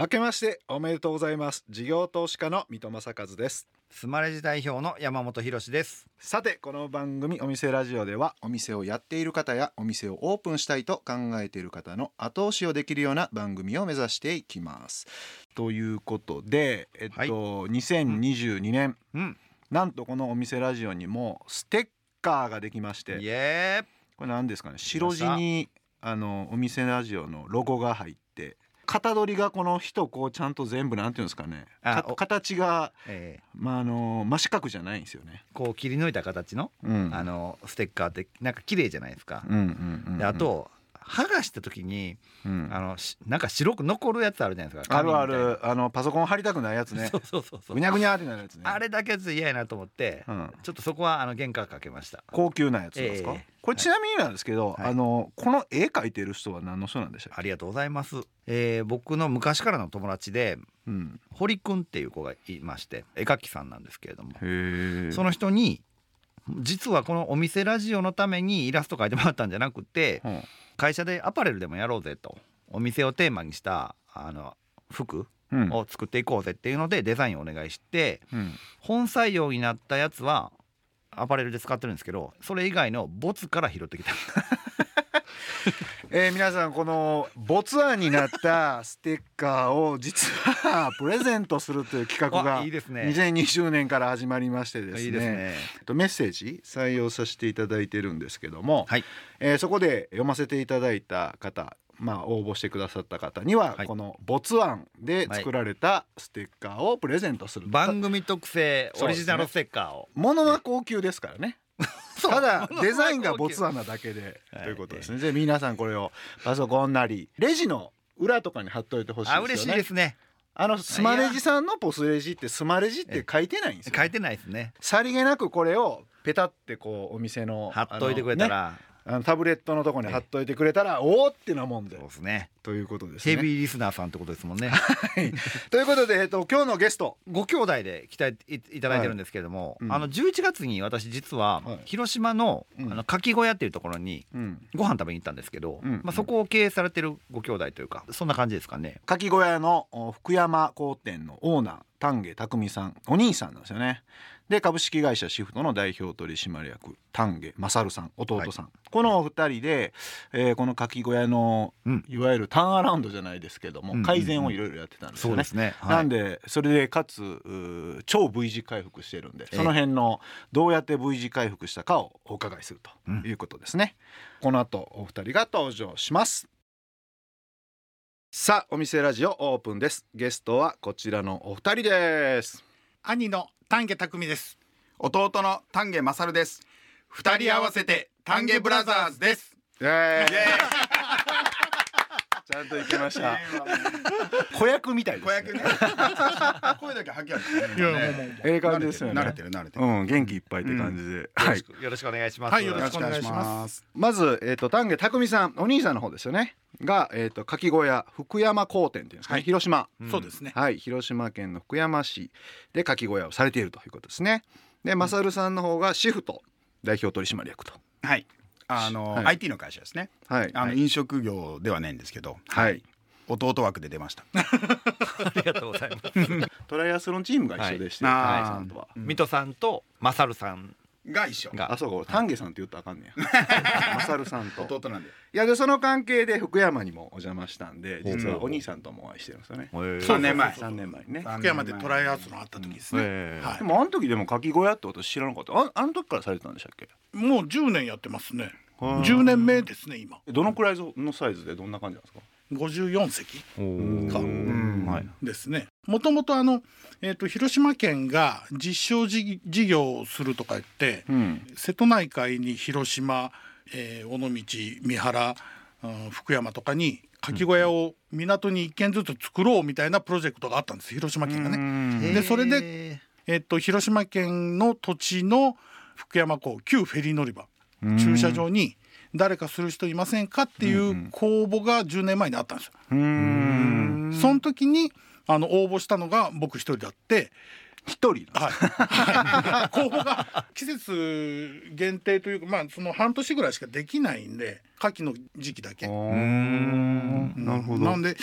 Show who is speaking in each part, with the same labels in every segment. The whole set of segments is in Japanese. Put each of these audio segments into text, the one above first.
Speaker 1: 明けましておめでとうございます。事業投資家の三戸正和です。
Speaker 2: スマレジ代表の山本博です。
Speaker 1: さてこの番組お店ラジオではお店をやっている方やお店をオープンしたいと考えている方の後押しをできるような番組を目指していきます。ということでえっと、
Speaker 2: はい
Speaker 1: 2022年
Speaker 2: うん。
Speaker 1: なんとこのお店ラジオにもステッカーができまして。
Speaker 2: イエー
Speaker 1: これ何ですかね。白地にあのお店ラジオのロゴが入って型取りがこの人こうちゃんと全部なんていうんですかね。か形が
Speaker 2: えー
Speaker 1: まああの真四角じゃないんですよね。
Speaker 2: こう切り抜いた形の、
Speaker 1: うん。
Speaker 2: あのステッカーってなんか綺麗じゃないですか、
Speaker 1: うんうんうんうん。
Speaker 2: であと剥がした時に
Speaker 1: うん。
Speaker 2: あのしなんか白く残るやつあるじゃないですか。
Speaker 1: あるある。あのパソコン貼りたくないやつね。
Speaker 2: そうそうそうそう。
Speaker 1: ぐにゃぐにゃってなるやつね。
Speaker 2: あれだけやつ嫌やなと思って、
Speaker 1: うん。
Speaker 2: ちょっとそこはあの原価かけました。
Speaker 1: 高級なやつですか、
Speaker 2: ええ。
Speaker 1: これちなみになんですけど、
Speaker 2: はい。
Speaker 1: あのこの絵描いてる人は何の人なんでしたっけ？
Speaker 2: ありがとうございます、えー僕の昔からの友達で
Speaker 1: うん。
Speaker 2: 堀くんっていう子がいまして絵描きさんなんですけれども。その人に実はこのお店ラジオのためにイラスト描いてもらったんじゃなくて
Speaker 1: うん
Speaker 2: 会社でアパレルでもやろうぜと。お店をテーマにしたあの服
Speaker 1: うん。
Speaker 2: を作っていこうぜっていうのでデザインをお願いして
Speaker 1: うん。
Speaker 2: 本採用になったやつはアパレルで使ってるんですけどそれ以外のボツから拾ってきた
Speaker 1: えー皆さんこの没案になったステッカーを実はプレゼントするという企画
Speaker 2: あ
Speaker 1: が
Speaker 2: いいですね。
Speaker 1: 2020年から始まりましてですね。メッセージ採用させていただいてるんですけども、
Speaker 2: はい。
Speaker 1: えーそこで読ませていただいた方まあ応募してくださった方には、
Speaker 2: はい。
Speaker 1: この没案で作られたステッカーをプレゼントする、
Speaker 2: 番組特製オリジナルステッカーを、
Speaker 1: ものは高級ですからね ただ デザインが
Speaker 2: 高級
Speaker 1: 没案なだけで、
Speaker 2: はい。
Speaker 1: ということですね。で皆さんこれをパソコンなりレジの裏とかに貼っといてほしいですよね。
Speaker 2: あ嬉しいですね。
Speaker 1: あのスマレジさんのポスレジってスマレジって書いてないんですよ
Speaker 2: 書いてないですね。
Speaker 1: さりげなくこれをペタってこうお店の
Speaker 2: 貼っといてくれた
Speaker 1: あの,、ね、
Speaker 2: ら、
Speaker 1: あのタブレットのところに貼っといてくれたら、おおってなもんで。
Speaker 2: そうですね。
Speaker 1: ということですね。
Speaker 2: ヘビーリスナーさんってことですもんね。
Speaker 1: ということで、えっと、今日のゲスト。
Speaker 2: ご兄弟で来ていいただいてるんですけれども、
Speaker 1: はい。うん。
Speaker 2: あの11月に私実は
Speaker 1: はい。
Speaker 2: 広島の,、
Speaker 1: うん。
Speaker 2: あの柿小屋っていうところに
Speaker 1: うん。
Speaker 2: ご飯食べに行ったんですけど、
Speaker 1: うん。
Speaker 2: まあ、そこを経営されてるご兄弟というかそんな感じですかね。
Speaker 1: かき小屋のお福山工店のオーナー丹下匠さん。お兄さんなんですよねで株式会社シフトの代表取締役丹下勝さん弟さん、このお二人で、えーこのかき小屋の
Speaker 2: うん。
Speaker 1: いわゆるターンアラウンドじゃないですけども、
Speaker 2: うんうんうん。
Speaker 1: 改善をいろいろやってたんですよね。
Speaker 2: ね、
Speaker 1: なんでそれでかつ超 V 字回復してるんで
Speaker 2: ええ。
Speaker 1: その辺のどうやって V 字回復したかをお伺いするということですね、この後お二人が登場します。さあお店ラジオオープンです。ゲストはこちらのお二人です
Speaker 3: 兄の丹下匠です。
Speaker 4: 弟の丹下勝です。
Speaker 3: 二人合わせて丹下ブラザーズです。
Speaker 1: イエーイちゃんといけました。子役みたいです、ね、
Speaker 4: 子役ね。声だけ吐きあるね。
Speaker 3: いやもうもう
Speaker 1: ええ感じですよね。
Speaker 4: 慣れてる慣れてる
Speaker 1: うん元気いっぱいって感じで、
Speaker 2: よ
Speaker 1: はい。
Speaker 2: ろしくよろしくお願いします、
Speaker 3: はいよろしくお願いします。
Speaker 1: まず、えー、と丹下匠さんお兄さんの方ですよね。が、えー、とかき小屋福山工店っていうんですかね、
Speaker 3: はい。
Speaker 1: 広島、
Speaker 2: うん。
Speaker 3: そうですね。
Speaker 1: はい。広島県の福山市でかき小屋をされているということですね。で勝さんの方がシフト代表取締役と。
Speaker 4: はいあの、
Speaker 1: はい。
Speaker 4: IT の会社ですね。
Speaker 1: はい。
Speaker 4: あの、飲食業ではないんですけど。
Speaker 1: はい。
Speaker 4: 弟枠で出ました。
Speaker 2: ありがとうございます。
Speaker 1: トライアスロンチームが一緒でして、
Speaker 4: はい。
Speaker 1: さんとは、
Speaker 2: 水戸さんと勝さん
Speaker 4: が一緒。
Speaker 2: が。
Speaker 1: あそうか。丹下さんって言ったらあかんねや。勝さんと。
Speaker 4: 弟なんで。
Speaker 1: いやでその関係で福山にもお邪魔したんで実はお兄さんともお会いしてるんですよね。
Speaker 4: 3年前。
Speaker 1: 3年前。にね。
Speaker 3: 福山でトライアスロンあった時ですね、
Speaker 2: えー
Speaker 3: はい。
Speaker 1: でもあの時でもかき小屋って私知らなかった。ああの時からされてたんでしたっけ？
Speaker 3: もう10年やってますね。
Speaker 1: うん
Speaker 3: 10年目ですね今。
Speaker 1: どのくらいのサイズでどんな感じなんですか？
Speaker 3: 54席
Speaker 2: おー。
Speaker 3: か。ですね。もともとあの、えー、と広島県が実証事事業をするとか言って、
Speaker 1: うん。
Speaker 3: 瀬戸内海に広島、えー尾道三原、うん福山とかにかき小屋を港に一軒ずつ作ろうみたいなプロジェクトがあったんです広島県がね。
Speaker 1: ね
Speaker 3: でそれで
Speaker 2: で
Speaker 3: えっと広島県の土地の福山港旧フェリー乗り場駐車場に誰かする人いませんかっていう公募が10年前にあったんですよ。
Speaker 1: うん。
Speaker 3: その時にあの応募したのが僕一人だって
Speaker 1: 一人
Speaker 3: はい、はい、公募が季節限定というかまあその半年ぐらいしかできないんで牡蠣の時期だけ。
Speaker 1: う
Speaker 2: うん。
Speaker 3: うん。
Speaker 1: なるほど。
Speaker 3: なんで、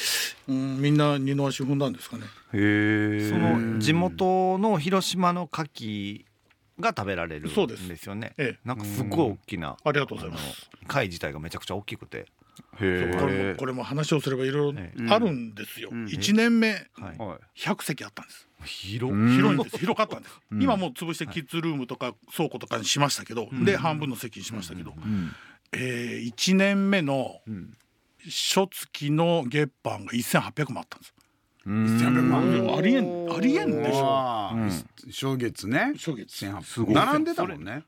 Speaker 3: うん、みんな二の足踏んだんですかね。
Speaker 1: へえ
Speaker 2: その地元の広島の牡蠣が食べられる
Speaker 3: そうです。
Speaker 2: んですよね。
Speaker 3: ええ。
Speaker 2: なんかすごい大きな
Speaker 3: ありがとうございます。
Speaker 2: 貝自体がめちゃくちゃ大きくて。
Speaker 3: これも
Speaker 1: え
Speaker 3: これも話をすればいろい
Speaker 2: え
Speaker 3: ろあるんですよ。
Speaker 4: うん。
Speaker 3: 一、年目
Speaker 2: はい。
Speaker 1: はい
Speaker 3: 100席あったんです。
Speaker 2: 広
Speaker 1: うん
Speaker 3: 広いんです。広かったんです。
Speaker 1: うん。
Speaker 3: 今もう潰してキッズルームとか倉庫とかにしましたけど、
Speaker 2: ん。
Speaker 3: で半分の席にしましたけど、
Speaker 1: うん。
Speaker 3: えー、1年目の
Speaker 1: うん。
Speaker 3: 初月の月販が1800万あったんです。
Speaker 1: うん。
Speaker 4: 1800万
Speaker 3: ありえんありえんでしょ。
Speaker 4: あ
Speaker 1: う
Speaker 4: 初月ね。
Speaker 3: 初月。
Speaker 1: す
Speaker 4: 1800
Speaker 1: ごい
Speaker 4: 並んでたもんね。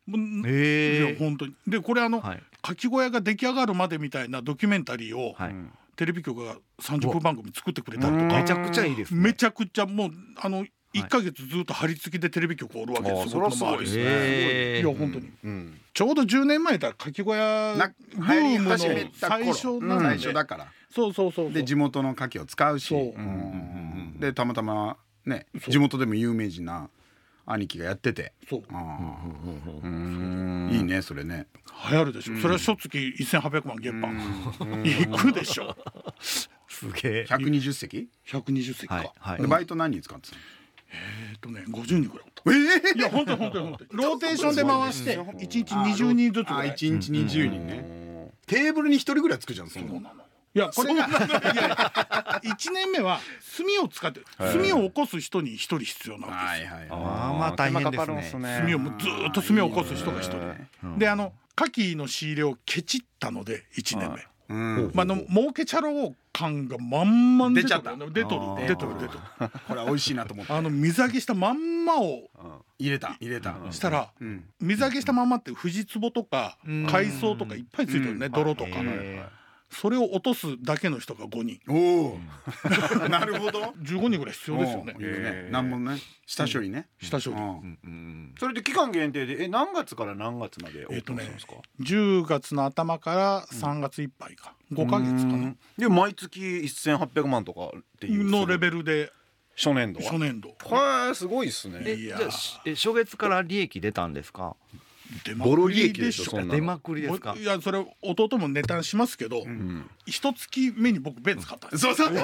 Speaker 2: え
Speaker 3: いや本当に。でこれあの、
Speaker 2: はい。
Speaker 3: 牡蠣小屋が出来上がるまでみたいなドキュメンタリーを、
Speaker 2: はい。
Speaker 3: テレビ局が30分番組作ってくれたりと
Speaker 1: うん。
Speaker 3: か
Speaker 2: めちゃくちゃいいですね。
Speaker 3: めちゃくちゃもうあの1か月ずっと張り付きでテレビ局おるわけですよ、
Speaker 1: それはすごいですね。
Speaker 3: いや本当に、
Speaker 1: うん
Speaker 3: ちょうど10年前だ牡蠣小屋
Speaker 4: な
Speaker 3: ブームの最
Speaker 4: 頃
Speaker 3: 初な
Speaker 4: 最初だから。
Speaker 3: そうそうそう
Speaker 4: で地元の牡蠣を使うし。
Speaker 3: そう。
Speaker 4: うんうんうん。でたまたまね地元でも有名人な兄貴がやってて。
Speaker 3: そう。
Speaker 4: いいねそれね。
Speaker 3: 流行るでしょ、それは初月1800万月販行くでしょ。
Speaker 2: すげえ。
Speaker 4: 120席
Speaker 3: ？120席か、
Speaker 2: はいはい。
Speaker 4: でバイト何人使ってたの？
Speaker 3: えっとね50人ぐらいおった。
Speaker 4: え
Speaker 3: いや本当に本当に本当に。ローテーションで回して1日20人ずつぐらい。
Speaker 4: 一日20人ね。テーブルに一人ぐらいつくじゃんそんなの。
Speaker 3: いやこれがいや1年目は炭を使って炭を起こす人に1人必要なわけですよ。
Speaker 4: はいはい
Speaker 2: あーまあ大変ですね。
Speaker 3: 炭をずーっと炭を起こす人が1人。
Speaker 2: うん
Speaker 3: であの牡蠣の仕入れをケチったので1年目
Speaker 4: うん。
Speaker 3: まああの儲けチャロ感が満々出てる
Speaker 4: 出ちゃった。
Speaker 3: 出とる出とる出とる。
Speaker 4: これは美味しいなと思って。
Speaker 3: あの水揚げしたまんまを
Speaker 4: 入れた。入れた。
Speaker 3: したら
Speaker 4: うん。
Speaker 3: 水揚げしたまんまって藤壺とか
Speaker 2: うん。
Speaker 3: 海藻とかいっぱいついてるね。
Speaker 4: うん。
Speaker 3: 泥とか。
Speaker 2: へ
Speaker 3: それを落とすだけの人が5人。
Speaker 4: おお なるほど。
Speaker 3: 15人ぐらい必要ですよね。
Speaker 4: ね
Speaker 1: へー
Speaker 4: なんもね。下処理ね。
Speaker 3: 下処理。
Speaker 4: うん。
Speaker 2: うんうん
Speaker 1: それで期間限定でえ何月から何月までオー
Speaker 3: えっとね
Speaker 1: プンするんですか
Speaker 3: ？10月の頭から3月いっぱいか。5ヶ月か
Speaker 1: う
Speaker 3: なん。
Speaker 1: で毎月1800万とかっていう
Speaker 3: のレベルで。
Speaker 1: 初年度は？
Speaker 3: 初年度
Speaker 1: は。いすごいっすね。
Speaker 2: えじゃあ初月から利益出たんですか？
Speaker 1: ボロ利益でしょそんなの。
Speaker 2: 出まくりですか
Speaker 3: いやそれ弟もネタしますけど
Speaker 1: うん
Speaker 3: 一月目に僕ベンツ買ったんです。
Speaker 4: そうそう。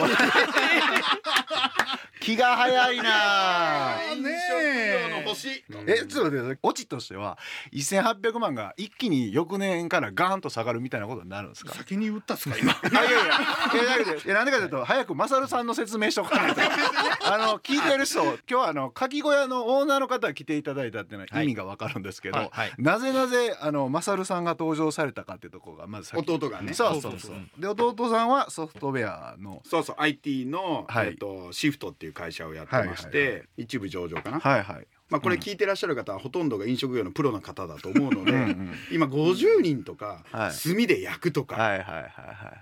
Speaker 1: 気が早いな。
Speaker 3: ねえ。
Speaker 4: 星。
Speaker 1: えちょっと待ってください。オチとしては1800万が一気に翌年からガーンと下がるみたいなことになるんですか？
Speaker 3: 先に言ったっすか 今。
Speaker 1: あいやいや。いやいやなんでかというと早くマサルさんの説明しとかないと。あの聞いてる人今日はあの牡蠣小屋のオーナーの方が来ていただいたっていうのは意味がわかるんですけど、
Speaker 2: はいはい。
Speaker 1: なぜなぜあのマサルさんが登場されたかっていうところがまず先
Speaker 4: 弟がね。
Speaker 1: そうそうそう。で弟さんはソフトウェアの
Speaker 4: そうそう IT の、
Speaker 1: はい。
Speaker 4: えっとシフトっていう会社をやってまして、
Speaker 1: はいはいは
Speaker 4: 一部上場かな、
Speaker 1: はいはい。
Speaker 4: まあ、これ聞いてらっしゃる方はほとんどが飲食業のプロの方だと思うので、
Speaker 1: うんうん
Speaker 4: 今50人とか、
Speaker 1: はい。
Speaker 4: 炭で焼くとか、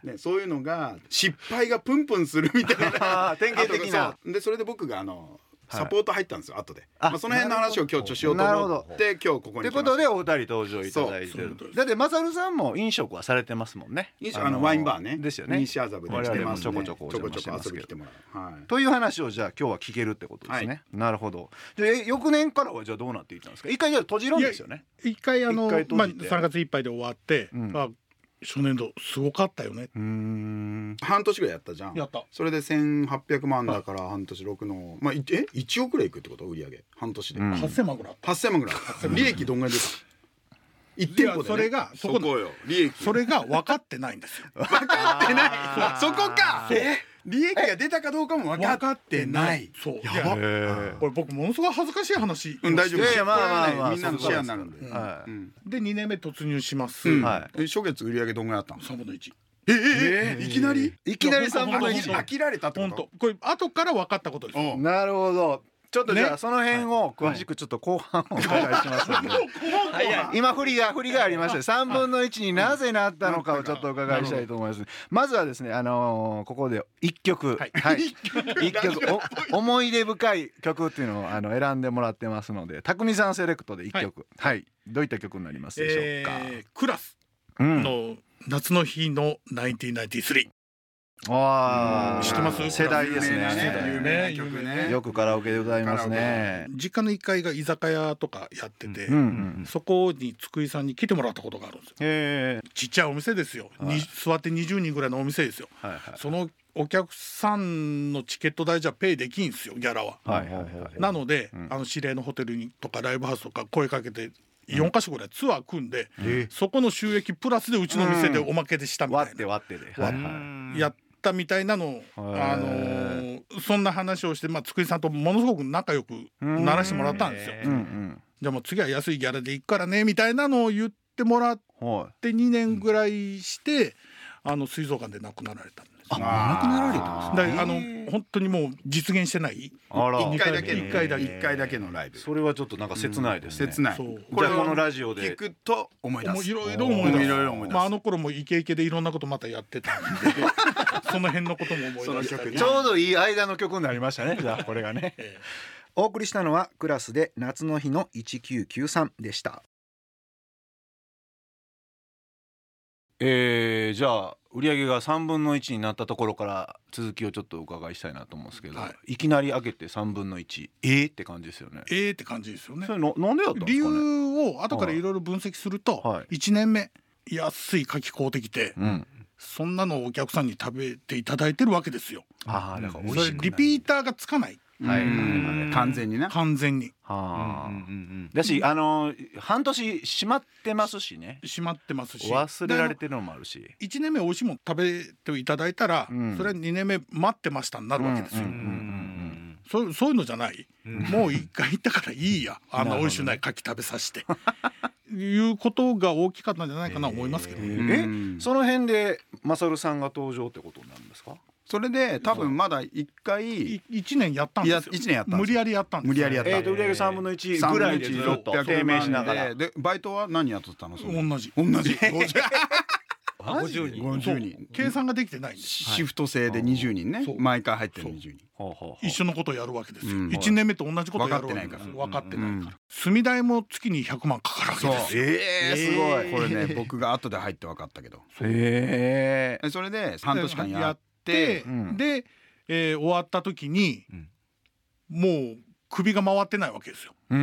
Speaker 4: ね、そういうのが失敗がプンプンするみたいな。
Speaker 1: 典型的な。
Speaker 4: でそれで僕があの
Speaker 1: はい
Speaker 4: サポート入ったんですよ後で、
Speaker 1: あ
Speaker 4: まあ、その辺の話を今日ちょしようと
Speaker 1: なるほど。
Speaker 4: 思って今日ここ
Speaker 1: という
Speaker 4: に来ました。
Speaker 1: ことでお二人登場いただいてる。
Speaker 3: そう。そう
Speaker 1: だってマサルさんも飲食はされてますもんね。
Speaker 4: 飲食あのワインバーね。
Speaker 1: ですよね。
Speaker 4: 西麻布で来てます
Speaker 1: ちょこちょこお邪魔してますけど。
Speaker 4: ちょこちょこ遊び来てもらう、はい、
Speaker 1: という話をじゃあ今日は聞けるってことですね、
Speaker 4: はい。
Speaker 1: なるほど。でえ翌年からはじゃあどうなっていったんですか？一回じゃあ閉じるんですよね。
Speaker 3: 一回あのまあ
Speaker 1: じて。
Speaker 3: 3月いっぱいで終わって
Speaker 1: うん。
Speaker 3: まあ初年度すごかったよね。
Speaker 1: うーん。
Speaker 4: 半年ぐらいやったじゃん。
Speaker 3: やった。
Speaker 4: それで1800万だから半年6のまあいえ？1億ぐらいいくってこと？売り上。げ半年で、
Speaker 1: うん。
Speaker 3: 8000万ぐらいあっ
Speaker 4: 8000万ぐらい利益どんぐらい出た？1
Speaker 3: たい
Speaker 4: 店舗で、ね、
Speaker 3: やそれがそこの
Speaker 4: よ。利益。
Speaker 3: それが分かってないんですよ。
Speaker 4: 分かってない。そこか。え利益が出たかどうかも分かってない。
Speaker 3: そう。い
Speaker 4: や
Speaker 3: や
Speaker 4: ば
Speaker 1: へ
Speaker 3: これ僕ものすごい恥ずかしい話
Speaker 4: うん大丈夫
Speaker 1: いやいやまあまあ
Speaker 4: みんなのシェアになるんで。
Speaker 3: うん
Speaker 1: はい。
Speaker 4: うん。
Speaker 3: で2年目突入します、
Speaker 4: うん。
Speaker 1: は
Speaker 4: え初月売り上げどんぐらいあったの
Speaker 3: ？3分の1
Speaker 4: えええいきなり？
Speaker 1: いきなり3分の
Speaker 3: いや
Speaker 1: 1
Speaker 4: 飽きられたって
Speaker 3: 本
Speaker 4: こと？
Speaker 3: 当。これ後から分かったことです。
Speaker 1: なるほどちょっとじゃあ
Speaker 3: ね。
Speaker 1: その辺を詳しくちょっと後半お伺いしますので。今振りが振りがありました3分の1になぜなったのかをちょっとお伺いしたいと思います。まずはですねあのーここで一曲。
Speaker 3: はい。
Speaker 1: はい。一曲お思い出深い曲っていうのをあの選んでもらってますので匠さんセレクトで一曲。はい。どういった曲になりますでしょうか？
Speaker 3: えークラス
Speaker 1: うん。
Speaker 3: の夏の日の1993
Speaker 1: ああ
Speaker 3: 知ってます？
Speaker 1: 世代ですね。
Speaker 4: 有名な曲ね。
Speaker 1: よくカラオケで歌いますね。
Speaker 3: 実家の1階が居酒屋とかやってて、そこに津久井さんに来てもらったことがあるんですよ。
Speaker 1: へえ。
Speaker 3: ちっちゃいお店ですよ、に座って20人ぐらいのお店ですよ。
Speaker 1: はいはい。
Speaker 3: そのお客さんのチケット代じゃペイできんすよギャラは、
Speaker 1: はいはいはい。
Speaker 3: なので、
Speaker 1: ん。
Speaker 3: あの指令のホテルにとかライブハウスとか声かけて4か所ぐらいツアー組んで、
Speaker 1: え。
Speaker 3: そこの収益プラスでうちの店でおまけでしたみた
Speaker 1: 割って
Speaker 3: いな、
Speaker 1: 割ってで
Speaker 3: 割
Speaker 1: はいはい
Speaker 3: やったみたいなのを、あのーそんな話をして、まあ、津久井さんとものすごく仲良くならしてもらったんですよ。
Speaker 1: うんうん。
Speaker 3: じゃあもう次は安いギャラで行くからねみたいなのを言ってもらっ
Speaker 1: は
Speaker 3: て2年ぐらいして、あの水族館で亡くなられたんです。
Speaker 1: い亡くなられた
Speaker 3: だあの本当にもう実現してない。
Speaker 4: 一回だけ。
Speaker 3: 一回だけ
Speaker 4: 一回だけのライブ。
Speaker 1: それはちょっとなんか切ないですね。
Speaker 4: 切ない。
Speaker 3: そう
Speaker 1: じゃあこのラジオで。
Speaker 4: 聞くと思い出す。
Speaker 3: もういろいろ思い出すまあ、あの頃もイケイケでいろんなことまたやってたんで その辺のことも思い出し
Speaker 1: ちょうどいい間の曲になりましたね。じゃあこれがね。
Speaker 3: ええ。
Speaker 1: お送りしたのはクラスで夏の日の1993でしたえー、じゃあ売上が3分の1になったところから続きをちょっとお伺いしたいなと思うんですけど、、
Speaker 3: はい。
Speaker 1: きなり上げて3分の1えー、って感じですよね。
Speaker 3: ええって感じですよね。
Speaker 1: それのなんでやったんで
Speaker 3: 理
Speaker 1: すかね？
Speaker 3: 由を後からい。ろいろ分析すると、
Speaker 1: はい。
Speaker 3: 1年目安い牡蠣買うてきて、
Speaker 1: うん。
Speaker 3: そんなのをお客さんに食べていただいてるわけですよ。
Speaker 1: ああだから美味しい。
Speaker 3: リピーターがつかない
Speaker 1: はいはいはい。
Speaker 4: うん。完全にな。
Speaker 3: 完全に。
Speaker 1: はあ、
Speaker 2: うんうんうん
Speaker 1: だしあの半年閉まってますしね。
Speaker 3: 閉まってますし。
Speaker 1: 忘れられてるのもあるし。
Speaker 3: 1年目美味しいもの食べていただいたら、
Speaker 1: うん。
Speaker 3: それは2年目待ってましたになるわけですよ。
Speaker 1: うんうんうん
Speaker 3: そうそういうのじゃない、もう一回行ったからいいや。あんな美味しくない牡蠣食べさせて。いうことが大きかったんじゃないかなと思いますけど、
Speaker 1: え
Speaker 3: ね。
Speaker 1: ーえその辺でマサルさんが登場ってことになるんですか
Speaker 4: それで多分まだ一回
Speaker 3: い1年やったんですよ。
Speaker 4: いや一年やった
Speaker 3: 無理やりやったんです
Speaker 4: 無理やりやった
Speaker 1: えーと売上3分の1ぐらいでずっと。
Speaker 4: 600
Speaker 1: 低迷しながら。
Speaker 4: 万ででバイトは何やっとったの？
Speaker 3: 同じ。
Speaker 4: 同じ。
Speaker 1: マジで
Speaker 2: 50人。
Speaker 4: 50人。
Speaker 3: 計算ができてない
Speaker 4: シフト制で20人ね。毎回入ってる20人。
Speaker 3: 一緒のことをやるわけですよ、
Speaker 4: うん。
Speaker 3: 1年目と同じことをやるわけです
Speaker 4: 分かってないから
Speaker 3: 分かってないから、
Speaker 4: うん。
Speaker 3: 住み代も月に100万かかるわけですよ。
Speaker 4: え
Speaker 1: えー。すごい。
Speaker 4: これね僕が後で入って分かったけど。
Speaker 1: へえ
Speaker 4: えそれで半年間やっ
Speaker 3: で
Speaker 4: て。
Speaker 1: うん
Speaker 3: で、えー終わった時に、
Speaker 2: うん。
Speaker 3: もう首が回ってないわけですよ。
Speaker 1: う
Speaker 2: うん。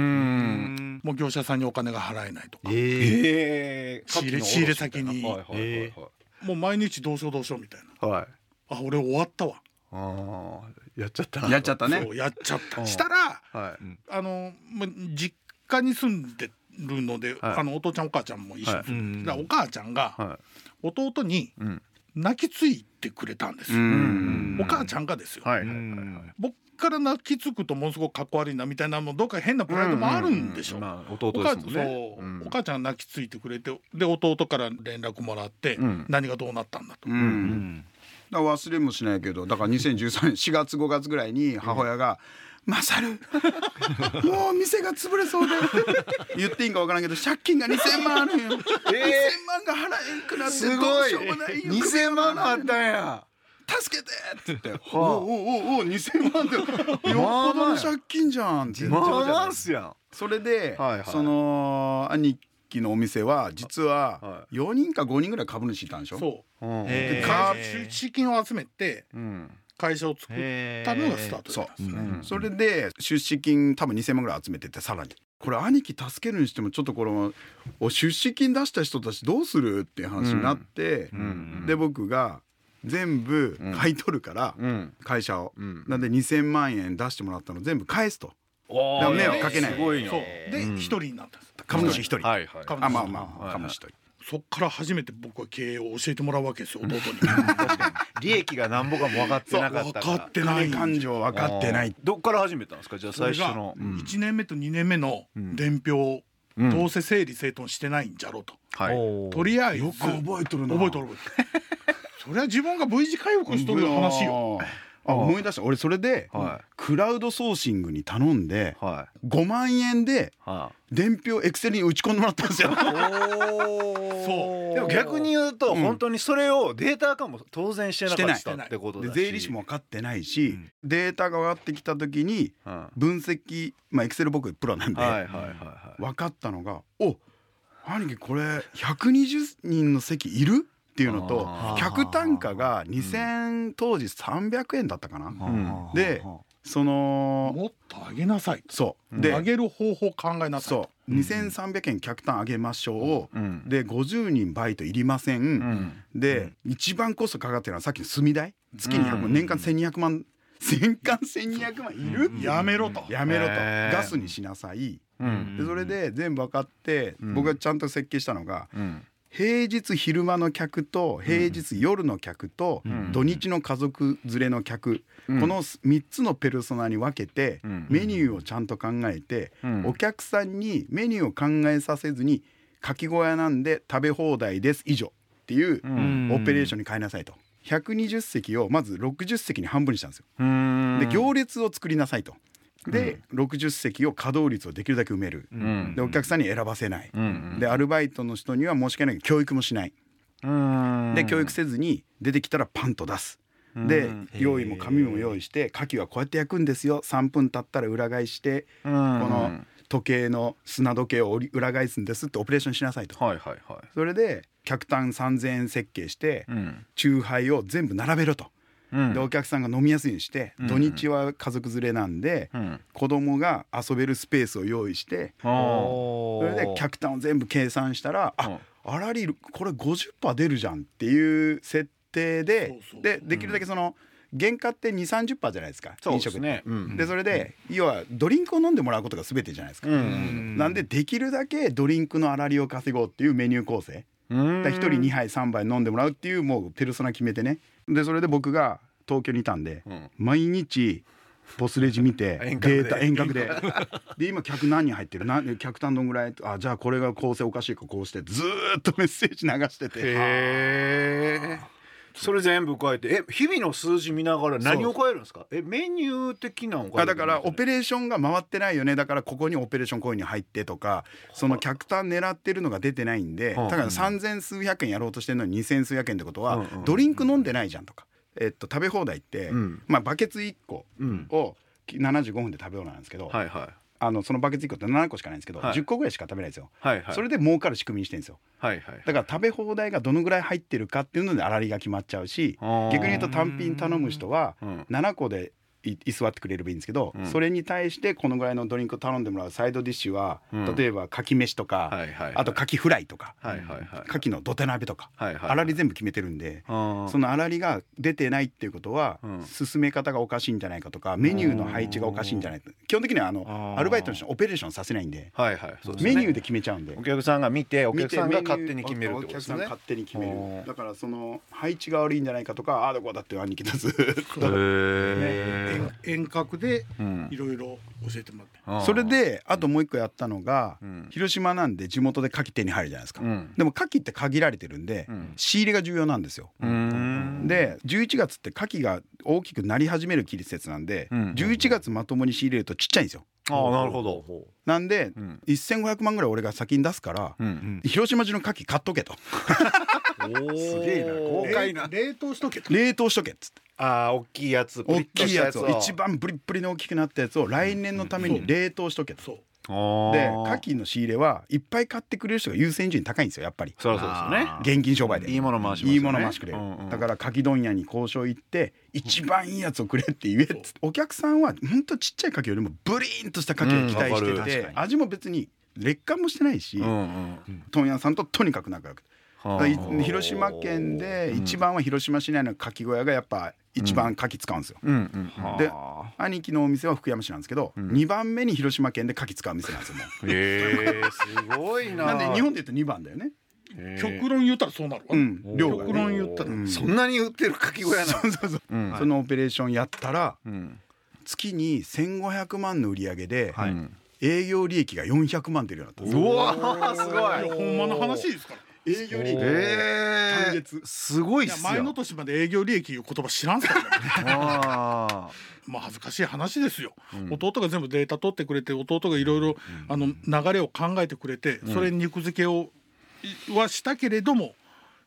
Speaker 2: ん。
Speaker 3: もう業者さんにお金が払えないとか、
Speaker 1: ええ
Speaker 3: 仕入れ仕入れ先に。もう毎日どうしようどうしようみたいな。
Speaker 1: はい。
Speaker 3: あ俺終わったわ。
Speaker 1: ああやっちゃったな。
Speaker 4: やっちゃったね。
Speaker 3: そうやっちゃった。
Speaker 1: うん。
Speaker 3: したら
Speaker 1: はい。
Speaker 3: あのま実家に住んでるので、
Speaker 1: はい。
Speaker 3: あのお父ちゃんお母ちゃんも一緒。
Speaker 2: は
Speaker 3: お母ちゃんが
Speaker 1: は
Speaker 3: 弟に
Speaker 1: いうん
Speaker 3: 泣きついてくれたんですよ、
Speaker 1: ん。
Speaker 3: お母ちゃんがですよ、
Speaker 1: はいはいはいはい。
Speaker 3: 僕から泣きつくとものすごくかっこ悪いなみたいなもうどっか変なプライドもあるんでしょ、
Speaker 1: う。まあ弟
Speaker 3: お母
Speaker 1: ですもんね。
Speaker 3: そう、
Speaker 1: ん。
Speaker 3: お母ちゃんが泣きついてくれてで弟から連絡もらって、
Speaker 1: うん。
Speaker 3: 何がどうなったんだと、
Speaker 4: うん。
Speaker 2: うん
Speaker 4: 忘れもしないけどだから2013年4月5月ぐらいに母親が「マサルもう店が潰れそうで。言っていいんか分からんけど借金が2,000万あるんよ、2,000万が払えんくなって
Speaker 1: す
Speaker 4: ど
Speaker 1: ごい。
Speaker 4: うしようもないよ。
Speaker 1: 2000万もあったんや。
Speaker 4: 助けて!」って。言って「おうおうおうおう2,000万って。よっぽどの借金じゃん」って。言っちゃうじゃない
Speaker 1: まあ
Speaker 4: それで、
Speaker 1: はいはい。
Speaker 4: その兄貴のお店は実
Speaker 1: は
Speaker 4: は4人か5人ぐらい株主いたんでしょ？
Speaker 3: そう。
Speaker 1: うん。
Speaker 2: へー。
Speaker 3: か
Speaker 2: へー
Speaker 3: 資金を集めて
Speaker 1: うん。
Speaker 3: 会社を作っ
Speaker 2: へ
Speaker 3: たのがスタート
Speaker 4: そう
Speaker 3: だったんですね
Speaker 1: うん。
Speaker 4: それで出資金多分2,000万ぐらい集めててさらに。これ兄貴助けるにしてもちょっとこのお出資金出した人たちどうするっていう話になって、
Speaker 1: うん。
Speaker 4: で僕が全部買い取るから、
Speaker 1: うん。
Speaker 4: 会社を、
Speaker 1: うん。
Speaker 4: なんで2,000万円出してもらったの全部返すと。迷惑かけない。
Speaker 1: すごい
Speaker 3: で
Speaker 1: うん。
Speaker 3: 一人になったんです
Speaker 4: 株主1人、
Speaker 1: はいはい。
Speaker 4: あまあまあ
Speaker 1: はい
Speaker 4: 株主1人。
Speaker 3: そっから初めて僕は経営を教えてもらうわけですよ弟に。
Speaker 1: 利益がなんぼかも分かってなかっ
Speaker 3: 分
Speaker 1: た
Speaker 3: かってない。
Speaker 4: 金感情分かってない。
Speaker 1: どっから始めたんですか？じゃあ最初の。
Speaker 3: 1年目と2年目の
Speaker 1: うん。
Speaker 3: 伝票を
Speaker 1: うん
Speaker 3: どうせ整理整頓してないんじゃろうと。
Speaker 1: はい。
Speaker 3: とりあえず。
Speaker 4: よく覚えとるな。
Speaker 3: 覚えとる覚えとる。それは自分が V 字回復しとる話よ
Speaker 4: あ思い出した。俺それで、
Speaker 1: はい。
Speaker 4: クラウドソーシングに頼んで
Speaker 1: はい。
Speaker 4: 5万円で
Speaker 1: は
Speaker 4: 伝票エクセルに打ち込んでもらったんですよ。
Speaker 1: い
Speaker 3: そう。
Speaker 1: でも逆に言うと
Speaker 4: うん。
Speaker 1: 本当にそれをデータ化も当然してなかったってこと
Speaker 4: で
Speaker 1: だし。
Speaker 4: 税理士も分かってないし、データが上がってきた時に
Speaker 1: うん。
Speaker 4: 分析まあエクセル僕プロなんで、
Speaker 1: はいはいはいはい。
Speaker 4: 分かったのが「お兄貴これ120人の席いる?」っていうのと客単価が2000当時300円だったかな。
Speaker 1: ん。
Speaker 4: でその
Speaker 3: もっと上げなさい。
Speaker 4: そう。
Speaker 3: 上
Speaker 4: で
Speaker 3: げる方法考えなさい。
Speaker 4: そう。2300円客単上げましょう、
Speaker 1: うん。
Speaker 4: で50人バイトいりません、
Speaker 1: うん。
Speaker 4: で、一番コストかかってるのはさっきの住み代？月に100万、年間1200万年間1200万いる、
Speaker 3: やめろと。
Speaker 4: やめろと、ガスにしなさい、
Speaker 1: うん。
Speaker 4: でそれで全部分かって、
Speaker 1: ん。
Speaker 4: 僕がちゃんと設計したのが
Speaker 1: うん
Speaker 4: 平日昼間の客と平日夜の客と
Speaker 1: ん。
Speaker 4: 土日の家族連れの客、
Speaker 1: うん。
Speaker 4: この3つのペルソナに分けて
Speaker 1: うん。
Speaker 4: メニューをちゃんと考えて、
Speaker 1: うん。
Speaker 4: お客さんにメニューを考えさせずにかき小屋なんで食べ放題です以上っていう
Speaker 1: うん。
Speaker 4: オペレーションに変えなさいと。120席をまず60席に半分にしたんですよ。
Speaker 1: うん。
Speaker 4: で行列を作りなさいと。で60席を稼働率をできるだけ埋める。
Speaker 1: うん。
Speaker 4: でお客さんに選ばせない。
Speaker 1: うん
Speaker 4: でアルバイトの人には申し訳ないけど教育もしない。
Speaker 1: うん。
Speaker 4: で教育せずに出てきたらパンと出す。で
Speaker 1: うん
Speaker 4: 用意も紙も用意して牡蠣はこうやって焼くんですよ。3分経ったら裏返してこ
Speaker 1: うん。
Speaker 4: の時計の砂時計を裏返すんですってオペレーションしなさいと。
Speaker 1: はいはいはい。
Speaker 4: それで客単3,000円設計して
Speaker 1: うん。
Speaker 4: 酎ハイを全部並べろと。
Speaker 1: うん
Speaker 4: でお客さんが飲みやすいようにして
Speaker 1: うん
Speaker 4: 土日は家族連れなんで
Speaker 1: うん。
Speaker 4: 子供が遊べるスペースを用意してそれで客単を全部計算したらああらりこれ50%出るじゃんっていう設定ででできるだけその原価って2 3 0じゃないですか飲食
Speaker 1: ねうん。
Speaker 4: でそれで要はドリンクを飲んでもらうことが全てじゃないですか。
Speaker 1: うん。
Speaker 4: なんでできるだけドリンクの粗利を稼ごうっていうメニュー構成。
Speaker 1: うん。
Speaker 4: だ1人2杯3杯飲んでもらうっていうもうペルソナ決めてねでそれで僕が東京にいたんで、
Speaker 1: うん。
Speaker 4: 毎日ボスレジ見て データ遠隔で。で今客何人入ってる？何客単どんぐらい？あじゃあこれが構成おかしいかこうしてずーっとメッセージ流してて。
Speaker 1: へえそれ全部変えてえ日々の数字見ながら何を変えるんですか？えメニュー的なの
Speaker 4: あだからオペレーションが回ってないよね。だからここにオペレーションコインに入ってとかその客単狙ってるのが出てないんで
Speaker 1: はあ。
Speaker 4: だから3,000数百円やろうとしてるのに2,000数百円ってことは
Speaker 1: うんうん
Speaker 4: ドリンク飲んでないじゃんとか、えっと、食べ放題って、
Speaker 1: うん。
Speaker 4: まあ、バケツ1個
Speaker 1: うん。
Speaker 4: を75分で食べ放題なんですけど、
Speaker 1: はいはい
Speaker 4: あのそのバケツ1個って7個しかないんですけど、
Speaker 1: はい。
Speaker 4: 10個ぐらいしか食べないんですよ。
Speaker 1: はいはい。
Speaker 4: それで儲かる仕組みにしてるんですよ。
Speaker 1: はいはい。
Speaker 4: だから食べ放題がどのぐらい入ってるかっていうので粗利が決まっちゃうし逆に言うと単品頼む人は
Speaker 1: うん。
Speaker 4: 7個でい居座ってくれればいいんですけど、
Speaker 1: うん。
Speaker 4: それに対してこのぐらいのドリンクを頼んでもらうサイドディッシュは、
Speaker 1: うん。
Speaker 4: 例えばかき飯とか、
Speaker 1: はいはいはい。
Speaker 4: あとかきフライとか、
Speaker 1: はいはいはい。
Speaker 4: かきの土手鍋とか、
Speaker 1: はいはい
Speaker 4: 粗利全部決めてるんで。
Speaker 1: あー
Speaker 4: その粗利が出てないっていうことは、
Speaker 1: うん。
Speaker 4: 進め方がおかしいんじゃないかとかメニューの配置がおかしいんじゃないか基本的にはあのアルバイトの人にオペレーションさせないんで
Speaker 1: はいはい。ですね。
Speaker 4: メニューで決めちゃうんで。
Speaker 1: お客さんが見てお客さんが勝手に決めるってことですね。
Speaker 4: お客さん勝手に決める。だからその配置が悪いんじゃないかとかああだこうだって兄貴だずっと。
Speaker 1: へ
Speaker 3: 遠遠隔で
Speaker 1: うん。
Speaker 3: いろいろ教えてもらって。
Speaker 4: それであともう一個やったのが、
Speaker 1: うん。
Speaker 4: 広島なんで地元で牡蠣手に入るじゃないですか、
Speaker 1: うん。
Speaker 4: でも牡蠣って限られてるんで、
Speaker 1: うん。
Speaker 4: 仕入れが重要なんですよ、
Speaker 1: うーん。
Speaker 4: で11月って牡蠣が大きくなり始める季節なんで、
Speaker 1: うん。
Speaker 4: 11月まともに仕入れるとちっちゃいんですよ。
Speaker 1: ああなるほど。
Speaker 4: なんで、
Speaker 1: うん。
Speaker 4: 1500万ぐらい俺が先に出すから、
Speaker 1: うん。
Speaker 4: 広島中の牡蠣買っとけと。
Speaker 1: すげえな豪快な。
Speaker 3: 冷凍しとけと。
Speaker 4: 冷凍しとけっつって
Speaker 1: ああ大きいやつ
Speaker 4: 大きいやつ一番ブリッブリの大きくなったやつを来年のために冷凍しとけと。で牡蠣の仕入れはいっぱい買ってくれる人が優先順位高いんですよやっぱり。
Speaker 1: そりゃそうですよね。
Speaker 2: あ
Speaker 4: 現金商売で。
Speaker 1: いいもの回しね。
Speaker 4: いいもの回してくれる、
Speaker 1: うんうん。
Speaker 4: だから牡蠣問屋に交渉行って一番いいやつをくれって言えっお客さんはほんとちっちゃい牡蠣よりもブリーンとした牡蠣を期待して
Speaker 1: うん。
Speaker 4: 味も別に劣化もしてないし、
Speaker 1: うんうん
Speaker 4: 問屋さんととにかく仲良く広島県で一番は広島市内の牡蠣小屋がやっぱ一番牡蠣使うんですよ、
Speaker 1: うんうんうん。
Speaker 4: で兄貴のお店は福山市なんですけど、
Speaker 1: ん。
Speaker 4: 2番目に広島県で牡蠣使う店なんですよもう。
Speaker 1: へえすごいな。
Speaker 4: なんで日本で言うと2番だよね。
Speaker 3: 極論言ったらそうなるわ、
Speaker 4: うん量が。
Speaker 3: 極論言ったら、
Speaker 4: うん。
Speaker 1: そんなに売ってるかき小屋なの？
Speaker 4: そうそうそう、
Speaker 1: うん。
Speaker 4: そのオペレーションやったら
Speaker 1: うん。
Speaker 4: 月に1500万の売り上げで、
Speaker 1: うん
Speaker 4: 営業利益が400万出るようになったんです
Speaker 1: う
Speaker 4: よ
Speaker 1: わーすご
Speaker 3: い。ほんまの話ですから
Speaker 4: 営業利益。
Speaker 1: ええ
Speaker 4: 単月。
Speaker 1: すごいっすよ。
Speaker 3: 前の年まで営業利益いう言葉知らんすからね。
Speaker 1: あ
Speaker 3: まあ恥ずかしい話ですよ、
Speaker 1: うん。
Speaker 3: 弟が全部データ取ってくれて弟がいろいろあの流れを考えてくれて、それに肉付けをいはしたけれども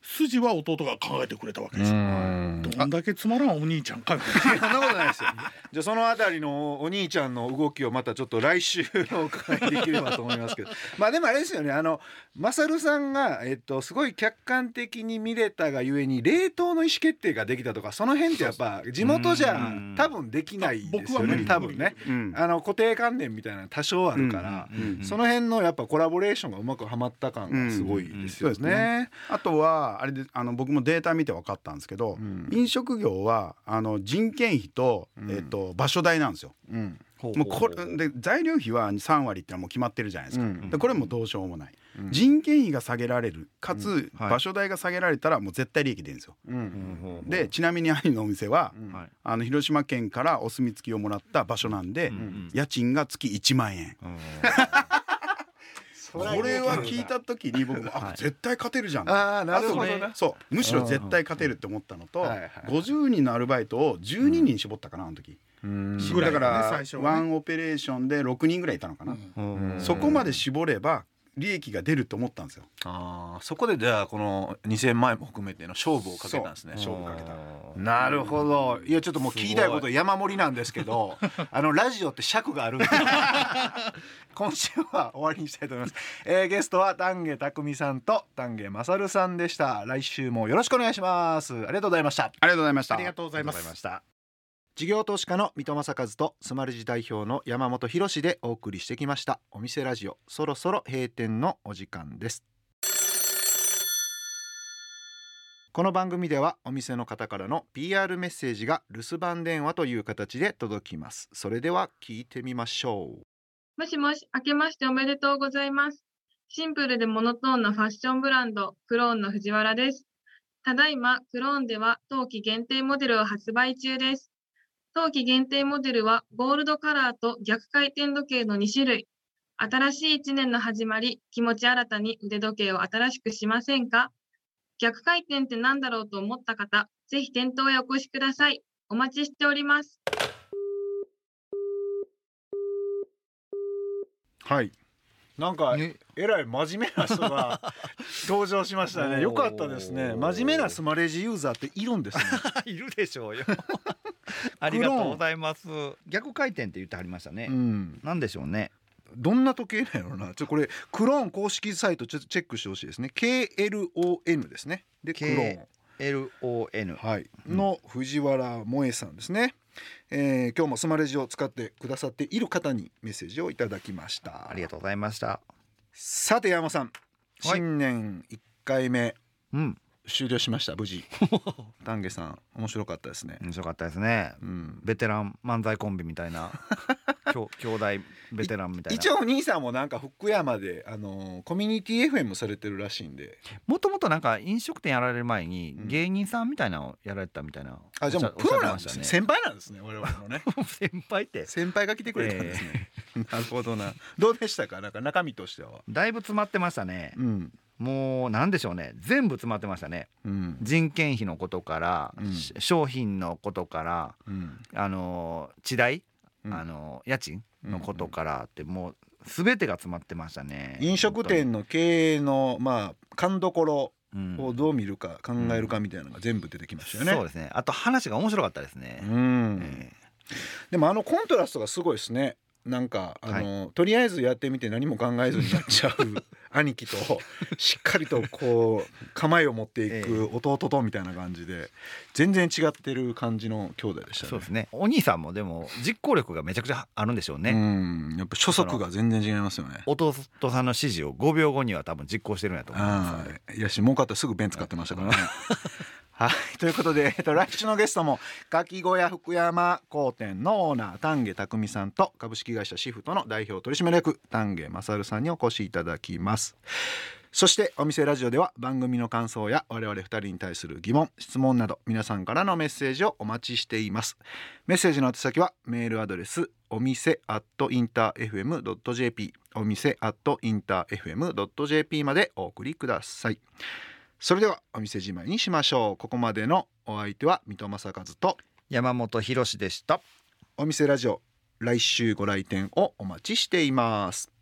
Speaker 3: 筋は弟が考えてくれたわけですよ。
Speaker 1: ん。
Speaker 3: どんだけつまらんお兄ちゃんかみたいな
Speaker 1: そんなことないですよ。じゃあそのあたりのお兄ちゃんの動きをまたちょっと来週お伺いできればと思いますけど。まあでもあれですよね。あのマサルさんが、えっと、すごい客観的に見れたがゆえに冷凍の意思決定ができたとかその辺ってやっぱ地元じゃ
Speaker 2: うん。
Speaker 1: 多分できないです
Speaker 3: 僕は無理。
Speaker 1: よね多分ね。
Speaker 4: うん
Speaker 1: あの固定観念みたいなの多少あるから、
Speaker 4: うんうん
Speaker 1: その辺のやっぱコラボレーションがうまくはまった感がすごいですよ
Speaker 4: うんうんそうです
Speaker 1: ね
Speaker 4: ね。あとはあれであの僕もデータ見て分かったんですけど、
Speaker 1: うん。
Speaker 4: 飲食業はあの人件費と,、
Speaker 1: うん。
Speaker 4: えっと場所代なんですよ。
Speaker 1: うん。
Speaker 4: もうこれで材料費は3割ってのはもう決まってるじゃないですか、
Speaker 1: うん
Speaker 4: でこれもどうしようもない、
Speaker 1: うん。
Speaker 4: 人件費が下げられる。かつ、場所代が下げられたらもう絶対利益出るんですよ。
Speaker 1: うん。
Speaker 2: ほう
Speaker 4: でちなみに兄のお店は、あの広島県からお墨付きをもらった場所なんで、
Speaker 2: うん
Speaker 4: 家賃が月1万円。
Speaker 2: うん
Speaker 4: これは聞いた時に僕も、あ
Speaker 2: はい。
Speaker 4: 絶対勝てるじゃん。
Speaker 1: ああなるほど。
Speaker 4: そうむしろ絶対勝てるって思ったのと、
Speaker 1: はいはい
Speaker 4: 50人のアルバイトを12人絞ったかなあの時、
Speaker 3: だ
Speaker 4: から、ワンオペレーションで6人ぐらいいたのかな、
Speaker 2: うん。
Speaker 4: そこまで絞れば利益が出ると思ったんですよ。
Speaker 1: ああそこでじゃあこの2,000万円も含めての勝負をかけたんですね。
Speaker 4: 勝負かけた。
Speaker 1: なるほど。いやちょっともう聞きたいこと山盛りなんですけど あのラジオって尺があるんで 今週は終わりにしたいと思います、えーゲストは丹下匠さんと丹下勝さんでした。来週もよろしくお願いします。ありがとうございました。
Speaker 4: ありがとうございました。
Speaker 3: ありがとうございま
Speaker 2: した
Speaker 1: 事業投資家の三戸正和とスマルジ代表の山本博でお送りしてきましたお店ラジオそろそろ閉店のお時間ですこの番組ではお店の方からの PR メッセージが留守番電話という形で届きますそれでは聞いてみましょう
Speaker 5: もしもし、明けましておめでとうございます。シンプルでモノトーンなファッションブランド、クローンの藤原です。ただいま、クローンでは冬季限定モデルを発売中です。冬季限定モデルはゴールドカラーと逆回転時計の2種類。新しい1年の始まり、気持ち新たに腕時計を新しくしませんか？逆回転って何だろうと思った方、ぜひ店頭へお越しください。お待ちしております。
Speaker 1: はいなんか
Speaker 2: ね。
Speaker 1: えらい真面目な人が 登場しましたね。よかったですね。真面目なスマレジユーザーっているんですね。
Speaker 2: いるでしょうよ。ありがとうございます。逆回転って言ってはりましたね、
Speaker 1: うん。
Speaker 2: なんでしょうね。
Speaker 1: どんな時計なんやろな。ちょっとこれクローン公式サイトちょっとチェックしてほしいですね。KLON ですね。でクローン。
Speaker 2: LON
Speaker 1: はい、
Speaker 2: うん
Speaker 1: の藤原萌さんですね、えー今日もスマレジを使ってくださっている方にメッセージをいただきました。
Speaker 2: ありがとうございました。
Speaker 1: さて山さん。
Speaker 2: はい。
Speaker 1: 新年1回目。
Speaker 2: うん。
Speaker 1: 終了しました無事。丹下さん面白かったですね。
Speaker 2: 面白かったですね。
Speaker 1: うん。
Speaker 2: ベテラン漫才コンビみたいな 兄弟ベテランみたいな。
Speaker 1: 一応お兄さんもなんか福山であのーコミュニティ FM されてるらしいんで。
Speaker 2: もともとなんか飲食店やられる前に
Speaker 1: うん。
Speaker 2: 芸人さんみたいなのをやられてたみたいな
Speaker 1: あじゃあもうプロなんです
Speaker 2: ね。
Speaker 1: ね先輩なんですね我々のね。
Speaker 2: 先輩って。
Speaker 1: 先輩が来てくれたんですね、なるほどな。どうでしたか？なんか中身としては。
Speaker 2: だいぶ詰まってましたね。
Speaker 1: うん。
Speaker 2: もうなんでしょうね。全部詰まってましたね。
Speaker 1: うん。
Speaker 2: 人件費のことから、
Speaker 1: うん。
Speaker 2: し商品のことから
Speaker 1: うん。
Speaker 2: あの地代、
Speaker 1: うん
Speaker 2: あの家賃のことからってもう全てが詰まってましたね。
Speaker 1: 飲食店の経営のまあ勘どころをどう見るか考えるかみたいなのが全部出てきましたよね。
Speaker 2: そうですね。あと話が面白かったですね、
Speaker 1: うん。
Speaker 2: え。
Speaker 1: でもあのコントラストがすごいですね。なんかあの、とりあえずやってみて何も考えずにやっちゃう。兄貴としっかりとこう構えを持っていく弟とみたいな感じで全然違ってる感じの兄弟でしたね。
Speaker 2: そうですね。お兄さんもでも実行力がめちゃくちゃあるんでしょうね、
Speaker 1: うん。やっぱ初速が全然違いますよね。
Speaker 2: 弟さんの指示を5秒後には多分実行してるんやと思います
Speaker 1: ああいやし儲かったらすぐ弁使ってましたからね。はい。ということで、えっと、来週のゲストもかき小屋福山工店のオーナー丹下匠さんと株式会社シフトの代表取締役丹下勝さんにお越しいただきます。そしてお店ラジオでは番組の感想や我々2人に対する疑問質問など皆さんからのメッセージをお待ちしています。メッセージの宛先はメールアドレスお店 at interfm.jp お店 at interfm.jp までお送りください。それではお店じまいにしましょう。ここまでのお相手は水戸正和と
Speaker 2: 山本博史でした。
Speaker 1: お店ラジオ来週ご来店をお待ちしています